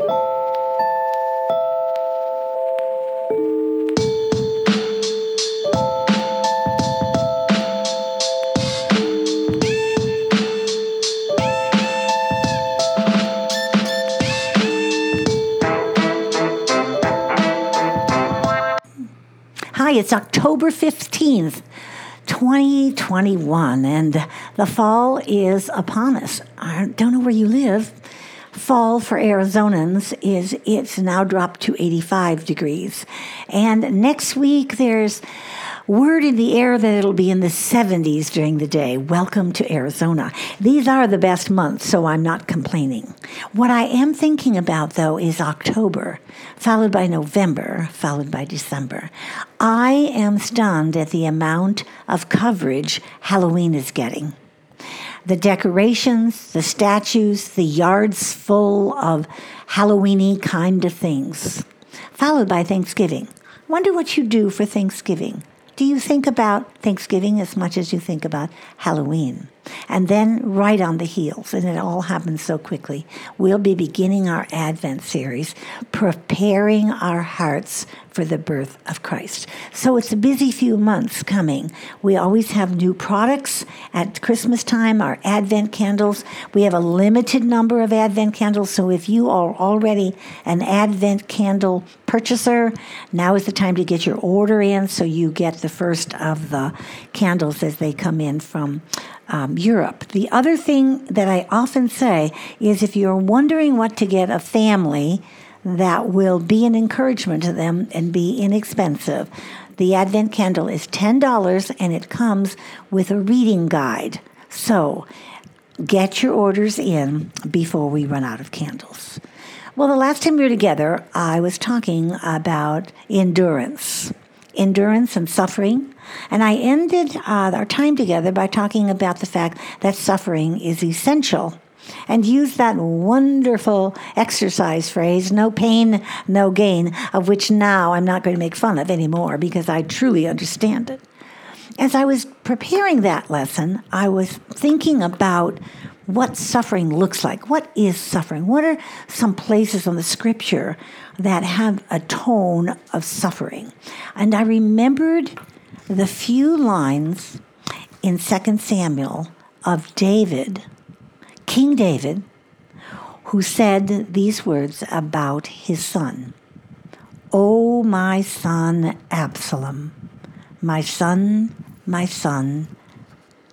Hi, it's October 15th, 2021, and the fall is upon us. I don't know where you live. Fall for Arizonans is it's now dropped to 85 degrees. And next week there's word in the air that it'll be in the 70s during the day. Welcome to Arizona. These are the best months, so I'm not complaining. What I am thinking about, though, is October, followed by November, followed by December. I am stunned at the amount of coverage Halloween is getting. The decorations, the statues, the yards full of Halloweeny kind of things, followed by Thanksgiving. Wonder what you do for Thanksgiving. Do you think about Thanksgiving as much as you think about Halloween? And then right on the heels, and it all happens so quickly, we'll be beginning our Advent series, preparing our hearts for the birth of Christ. So it's a busy few months coming. We always have new products at Christmas time, our Advent candles. We have a limited number of Advent candles, so if you are already an Advent candle purchaser, now is the time to get your order in so you get the first of the candles as they come in from um, Europe. The other thing that I often say is if you're wondering what to get a family that will be an encouragement to them and be inexpensive, the Advent candle is $10 and it comes with a reading guide. So get your orders in before we run out of candles. Well, the last time we were together, I was talking about endurance endurance and suffering. And I ended uh, our time together by talking about the fact that suffering is essential and use that wonderful exercise phrase, no pain, no gain, of which now I'm not going to make fun of anymore because I truly understand it. As I was preparing that lesson, I was thinking about what suffering looks like. What is suffering? What are some places in the scripture that have a tone of suffering? And I remembered the few lines in 2 Samuel of David, King David, who said these words about his son O my son Absalom, my son, my son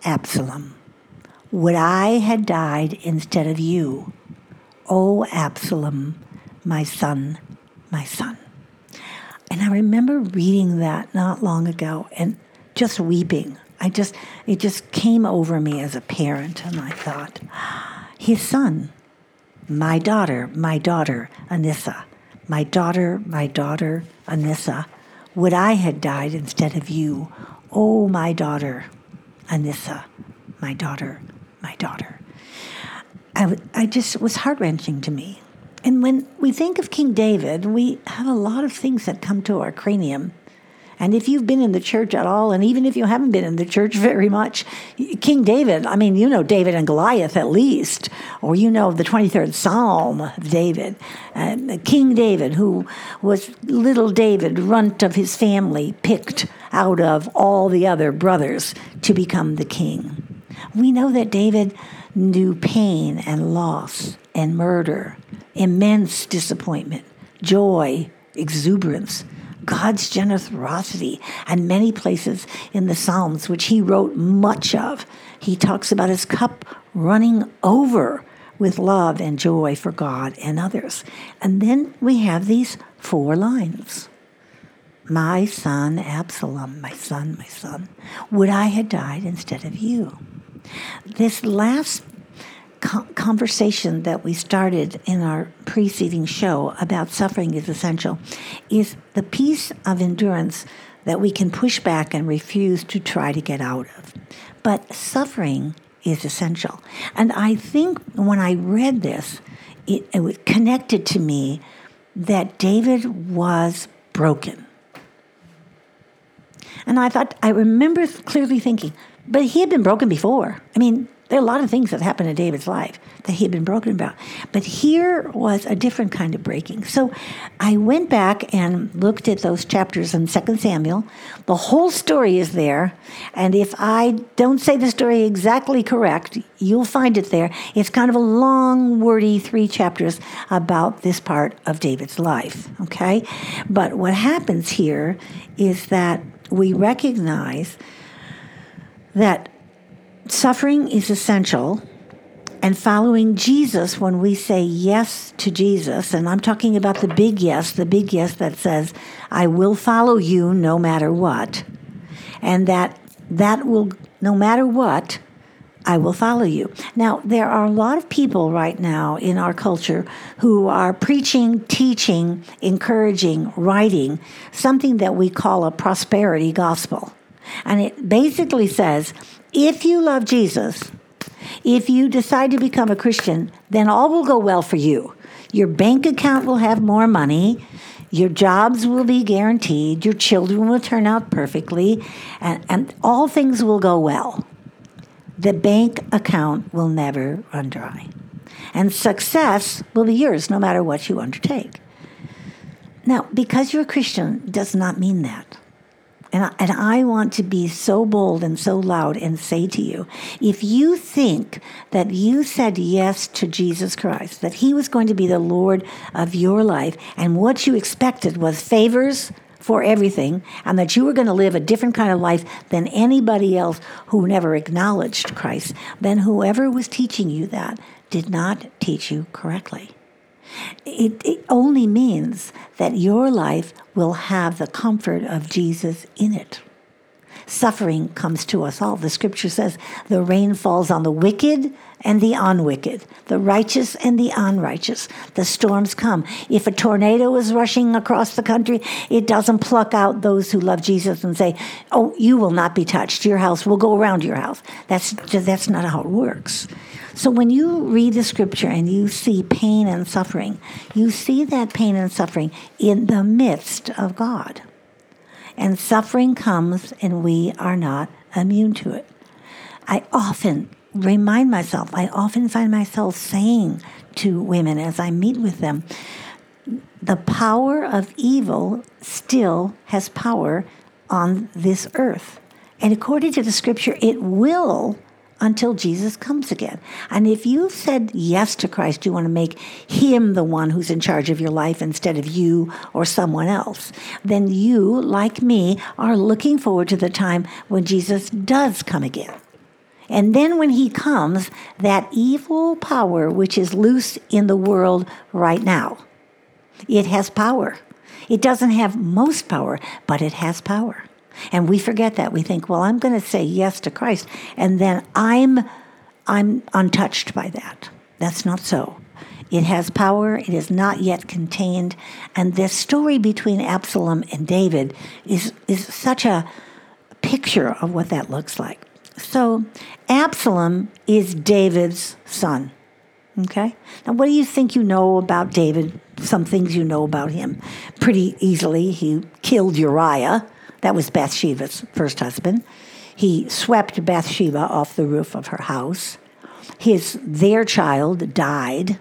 Absalom. Would I had died instead of you, O Absalom, my son, my son. And I remember reading that not long ago and just weeping. I just, it just came over me as a parent, and I thought, his son, my daughter, my daughter, Anissa, my daughter, my daughter, Anissa, would I had died instead of you, oh, my daughter, Anissa, my daughter, my daughter. I, I just was heart wrenching to me. And when we think of King David, we have a lot of things that come to our cranium. And if you've been in the church at all, and even if you haven't been in the church very much, King David, I mean, you know David and Goliath at least, or you know the 23rd Psalm of David. Uh, King David, who was little David, runt of his family, picked out of all the other brothers to become the king. We know that David knew pain and loss and murder, immense disappointment, joy, exuberance, God's generosity, and many places in the Psalms, which he wrote much of. He talks about his cup running over with love and joy for God and others. And then we have these four lines My son Absalom, my son, my son, would I had died instead of you. This last conversation that we started in our preceding show about suffering is essential is the piece of endurance that we can push back and refuse to try to get out of. But suffering is essential. And I think when I read this, it, it connected to me that David was broken. And I thought, I remember clearly thinking, but he had been broken before. I mean, There are a lot of things that happened in David's life that he had been broken about. But here was a different kind of breaking. So I went back and looked at those chapters in 2 Samuel. The whole story is there. And if I don't say the story exactly correct, you'll find it there. It's kind of a long, wordy three chapters about this part of David's life. Okay? But what happens here is that we recognize that suffering is essential and following Jesus, when we say yes to Jesus, and I'm talking about the big yes, the big yes that says, I will follow you no matter what, and that that will, no matter what, I will follow you. Now, there are a lot of people right now in our culture who are preaching, teaching, encouraging, writing something that we call a prosperity gospel. And it basically says if you love Jesus, if you decide to become a Christian, then all will go well for you. Your bank account will have more money. Your jobs will be guaranteed. Your children will turn out perfectly. And, and all things will go well. The bank account will never run dry. And success will be yours no matter what you undertake. Now, because you're a Christian does not mean that. And I, and I want to be so bold and so loud and say to you if you think that you said yes to Jesus Christ, that He was going to be the Lord of your life, and what you expected was favors for everything, and that you were going to live a different kind of life than anybody else who never acknowledged Christ, then whoever was teaching you that did not teach you correctly. It, it only means that your life will have the comfort of Jesus in it. Suffering comes to us all. The scripture says the rain falls on the wicked and the unwicked, the righteous and the unrighteous. The storms come. If a tornado is rushing across the country, it doesn't pluck out those who love Jesus and say, "Oh, you will not be touched. Your house will go around your house." That's that's not how it works. So when you read the scripture and you see pain and suffering, you see that pain and suffering in the midst of God. And suffering comes and we are not immune to it. I often remind myself, I often find myself saying to women as I meet with them, the power of evil still has power on this earth. And according to the scripture, it will until Jesus comes again. And if you've said yes to Christ, you want to make him the one who's in charge of your life instead of you or someone else, then you, like me, are looking forward to the time when Jesus does come again. And then when he comes, that evil power which is loose in the world right now, it has power. It doesn't have most power, but it has power. And we forget that. We think, well, I'm going to say yes to Christ, and then I'm I'm untouched by that. That's not so. It has power, it is not yet contained, and this story between Absalom and David is is such a picture of what that looks like. So, Absalom is David's son. Okay? Now, what do you think you know about David? Some things you know about him pretty easily. He killed Uriah. That was Bathsheba's first husband. He swept Bathsheba off the roof of her house. His their child died.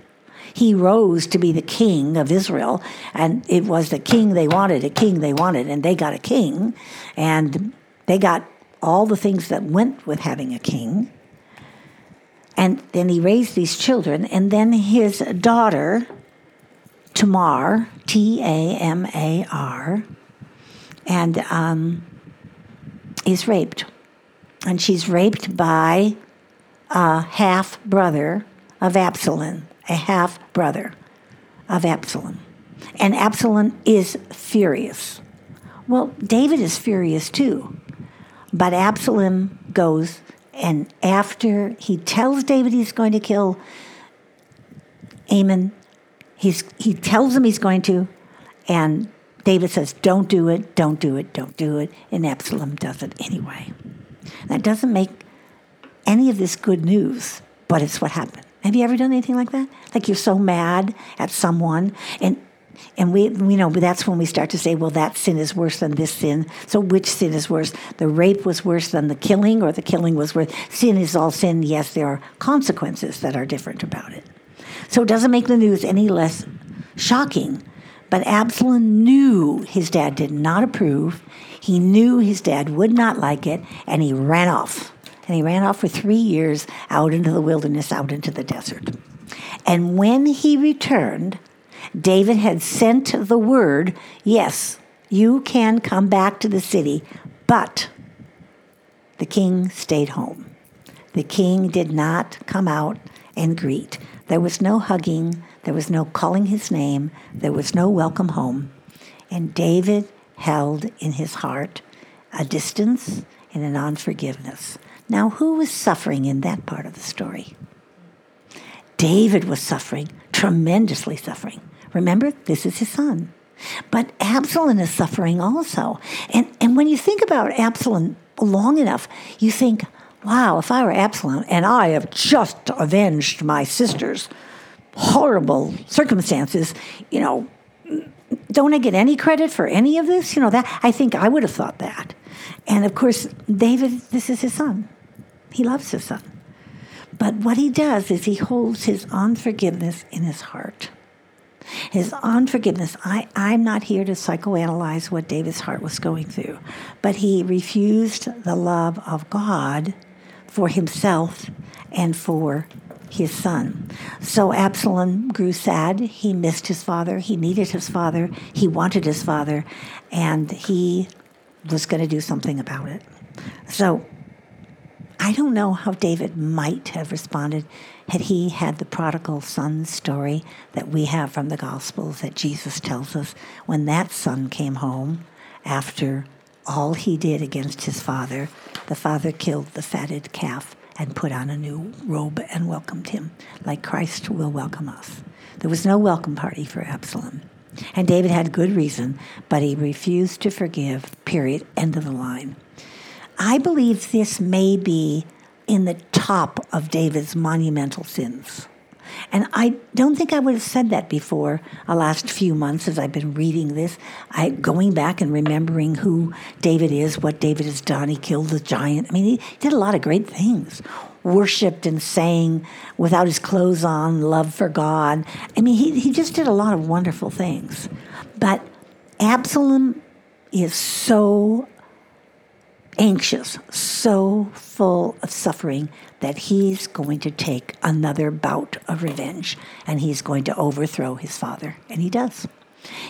He rose to be the king of Israel, and it was the king they wanted, a king they wanted, and they got a king, and they got all the things that went with having a king. And then he raised these children, and then his daughter, Tamar, T A M A R, and um, is raped. And she's raped by a half brother of Absalom, a half brother of Absalom. And Absalom is furious. Well, David is furious too. But Absalom goes, and after he tells David he's going to kill Amnon, he's, he tells him he's going to, and David says, Don't do it, don't do it, don't do it. And Absalom does it anyway. That doesn't make any of this good news, but it's what happened. Have you ever done anything like that? Like you're so mad at someone and And we, we know that's when we start to say, well, that sin is worse than this sin. So which sin is worse? The rape was worse than the killing, or the killing was worse? Sin is all sin. Yes, there are consequences that are different about it. So it doesn't make the news any less shocking. But Absalom knew his dad did not approve. He knew his dad would not like it, and he ran off. And he ran off for three years out into the wilderness, out into the desert. And when he returned, David had sent the word yes, you can come back to the city, but the king stayed home. The king did not come out and greet. There was no hugging, there was no calling his name, there was no welcome home. And David held in his heart a distance and an unforgiveness. Now, who was suffering in that part of the story? David was suffering, tremendously suffering. Remember, this is his son. But Absalom is suffering also. And, and when you think about Absalom long enough, you think, wow, if I were Absalom and I have just avenged my sister's horrible circumstances, you know, don't I get any credit for any of this? You know, that I think I would have thought that. And of course, David, this is his son. He loves his son. But what he does is he holds his unforgiveness in his heart. His unforgiveness. I, I'm not here to psychoanalyze what David's heart was going through, but he refused the love of God for himself and for his son. So Absalom grew sad. He missed his father. He needed his father. He wanted his father, and he was going to do something about it. So I don't know how David might have responded had he had the prodigal son story that we have from the Gospels that Jesus tells us when that son came home after all he did against his father, the father killed the fatted calf and put on a new robe and welcomed him, like Christ will welcome us. There was no welcome party for Absalom. And David had good reason, but he refused to forgive, period, end of the line. I believe this may be in the top of David's monumental sins. And I don't think I would have said that before the last few months as I've been reading this. I going back and remembering who David is, what David has done. He killed the giant. I mean, he did a lot of great things. Worshipped and sang without his clothes on, love for God. I mean, he, he just did a lot of wonderful things. But Absalom is so anxious, so full of suffering that he's going to take another bout of revenge and he's going to overthrow his father. And he does.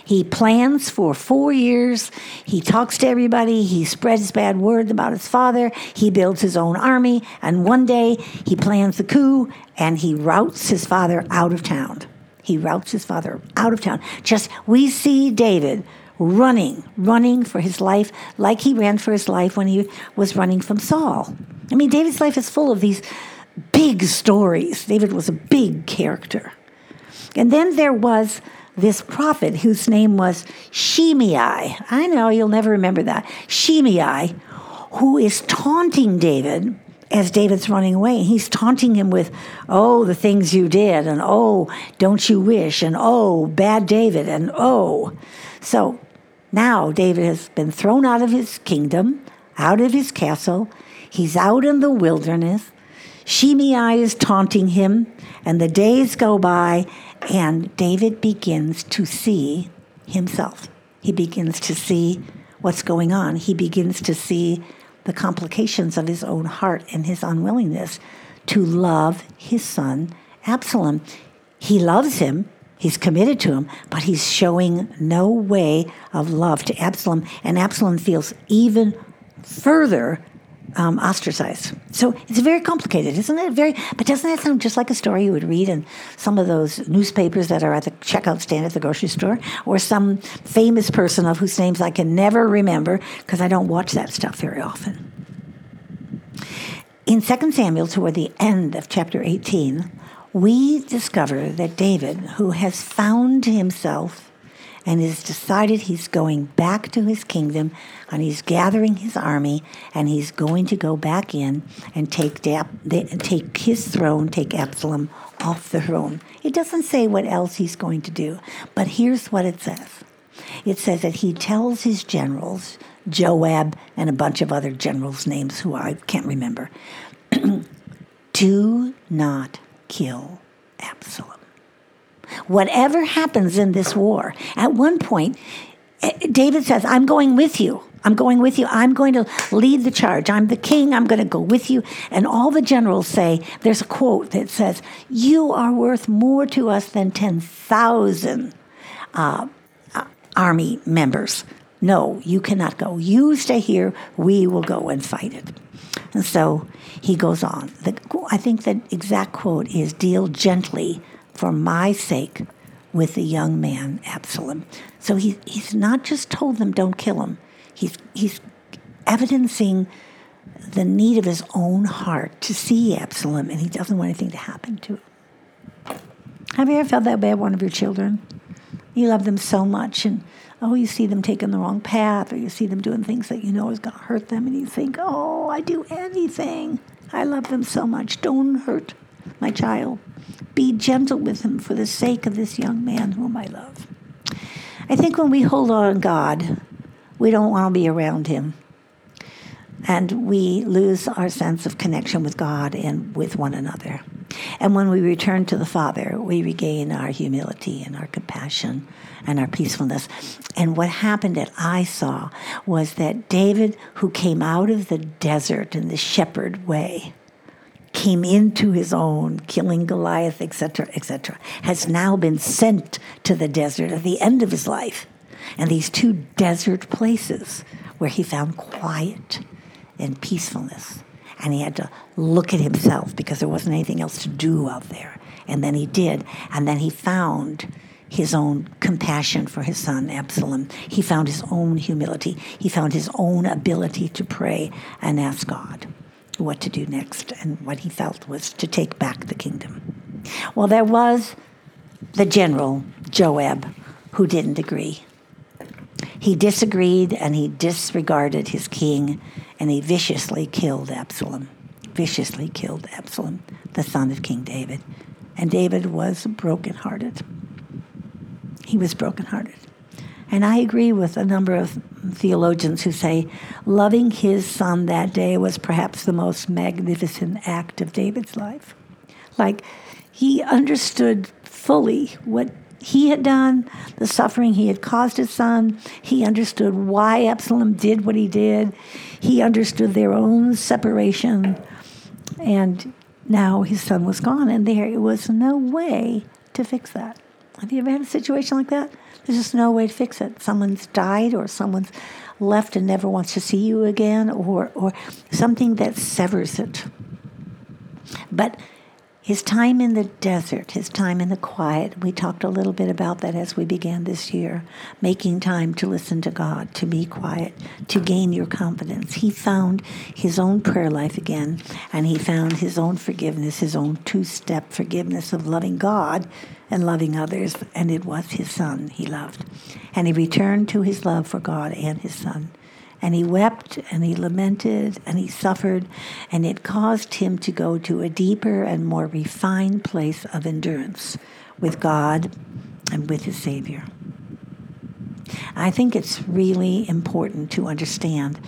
He plans for four years. He talks to everybody. He spreads bad word about his father. He builds his own army. And one day he plans the coup and he routs his father out of town. He routs his father out of town. Just, we see David running, running for his life like he ran for his life when he was running from Saul. I mean, David's life is full of these big stories. David was a big character. And then there was this prophet whose name was Shimei. I know you'll never remember that. Shimei, who is taunting David as David's running away. He's taunting him with, oh, the things you did, and oh, don't you wish, and oh, bad David, and oh. So now David has been thrown out of his kingdom, out of his castle. He's out in the wilderness. Shimei is taunting him, and the days go by, and David begins to see himself. He begins to see what's going on. He begins to see the complications of his own heart and his unwillingness to love his son Absalom. He loves him, He's committed to him, but he's showing no way of love to Absalom, and Absalom feels even further um, ostracized. So it's very complicated, isn't it? Very, but doesn't that sound just like a story you would read in some of those newspapers that are at the checkout stand at the grocery store, or some famous person of whose names I can never remember because I don't watch that stuff very often. In 2 Samuel, toward the end of chapter 18, we discover that David, who has found himself and has decided he's going back to his kingdom and he's gathering his army and he's going to go back in and take, take his throne, take Absalom off the throne. It doesn't say what else he's going to do, but here's what it says it says that he tells his generals, Joab and a bunch of other generals' names who I can't remember, do not kill Absalom. Whatever happens in this war, at one point, eh, David says, I'm going with you. I'm going with you. I'm going to lead the charge. I'm the king. I'm going to go with you. And all the generals say, there's a quote that says, You are worth more to us than 10,000 uh, uh, army members. No, you cannot go. You stay here. We will go and fight it. And so he goes on. The, I think the exact quote is Deal gently for my sake with the young man Absalom. So he, he's not just told them don't kill him, he's, he's evidencing the need of his own heart to see Absalom, and he doesn't want anything to happen to him. Have you ever felt that bad one of your children? You love them so much, and oh, you see them taking the wrong path, or you see them doing things that you know is going to hurt them, and you think, oh, I'd do anything. I love them so much. Don't hurt my child. Be gentle with him for the sake of this young man whom I love. I think when we hold on to God, we don't want to be around him. And we lose our sense of connection with God and with one another. And when we return to the Father, we regain our humility and our compassion and our peacefulness. And what happened that I saw was that David, who came out of the desert in the shepherd way, came into his own, killing Goliath, etc., etc., has now been sent to the desert at the end of his life. And these two desert places where he found quiet and peacefulness. And he had to look at himself because there wasn't anything else to do out there. And then he did. And then he found his own compassion for his son Absalom. He found his own humility. He found his own ability to pray and ask God what to do next, and what he felt was to take back the kingdom. Well, there was the general, Joab, who didn't agree. He disagreed and he disregarded his king, and he viciously killed Absalom. Viciously killed Absalom, the son of King David. And David was brokenhearted. He was brokenhearted. And I agree with a number of theologians who say loving his son that day was perhaps the most magnificent act of David's life. Like he understood fully what he had done, the suffering he had caused his son. He understood why Absalom did what he did. He understood their own separation. And now his son was gone, and there was no way to fix that. Have you ever had a situation like that? There's just no way to fix it. Someone's died, or someone's left and never wants to see you again, or, or something that severs it. But his time in the desert, his time in the quiet, we talked a little bit about that as we began this year, making time to listen to God, to be quiet, to gain your confidence. He found his own prayer life again, and he found his own forgiveness, his own two step forgiveness of loving God and loving others, and it was his son he loved. And he returned to his love for God and his son. And he wept and he lamented and he suffered, and it caused him to go to a deeper and more refined place of endurance with God and with his Savior. I think it's really important to understand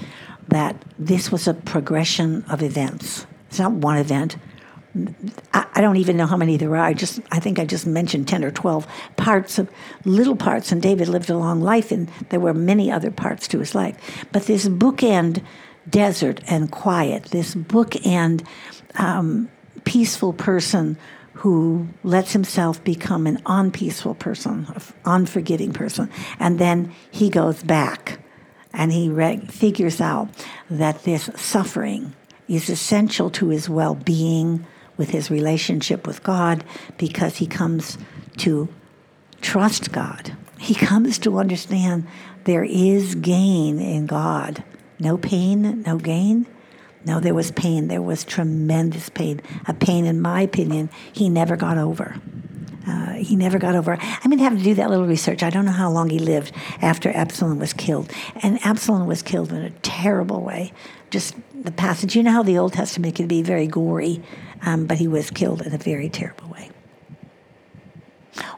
that this was a progression of events. It's not one event, I, don't even know how many there are. I just I think I just mentioned ten or twelve parts of little parts, and David lived a long life, and there were many other parts to his life. But this bookend desert and quiet, this bookend um, peaceful person who lets himself become an unpeaceful person, unforgiving person, and then he goes back and he re- figures out that this suffering is essential to his well-being with his relationship with God because he comes to trust God. He comes to understand there is gain in God. No pain, no gain. No, there was pain. There was tremendous pain. A pain, in my opinion, he never got over. Uh, he never got over. I'm going to have to do that little research. I don't know how long he lived after Absalom was killed. And Absalom was killed in a terrible way. Just the passage, you know how the Old Testament can be very gory, um, but he was killed in a very terrible way.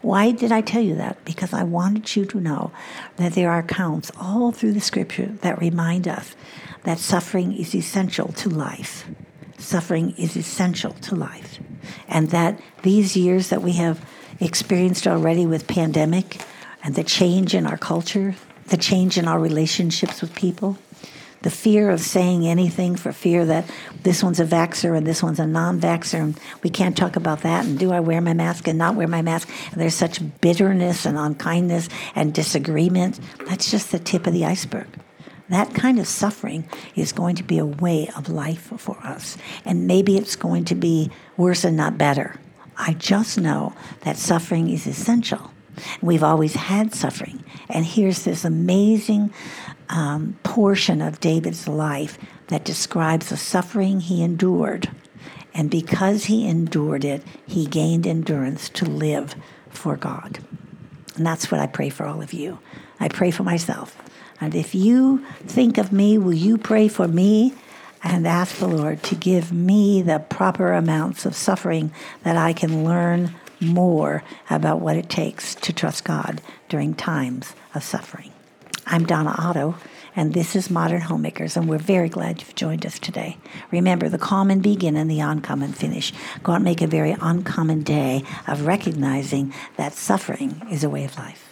Why did I tell you that? Because I wanted you to know that there are accounts all through the scripture that remind us that suffering is essential to life. Suffering is essential to life. And that these years that we have experienced already with pandemic and the change in our culture, the change in our relationships with people, the fear of saying anything for fear that this one's a vaxxer and this one's a non vaxxer, and we can't talk about that. And do I wear my mask and not wear my mask? And there's such bitterness and unkindness and disagreement. That's just the tip of the iceberg. That kind of suffering is going to be a way of life for us. And maybe it's going to be worse and not better. I just know that suffering is essential. We've always had suffering. And here's this amazing um, portion of David's life that describes the suffering he endured. And because he endured it, he gained endurance to live for God. And that's what I pray for all of you. I pray for myself. And if you think of me, will you pray for me and ask the Lord to give me the proper amounts of suffering that I can learn more about what it takes to trust God during times of suffering? I'm Donna Otto, and this is Modern Homemakers, and we're very glad you've joined us today. Remember, the common begin and the uncommon finish. Go out and make a very uncommon day of recognizing that suffering is a way of life.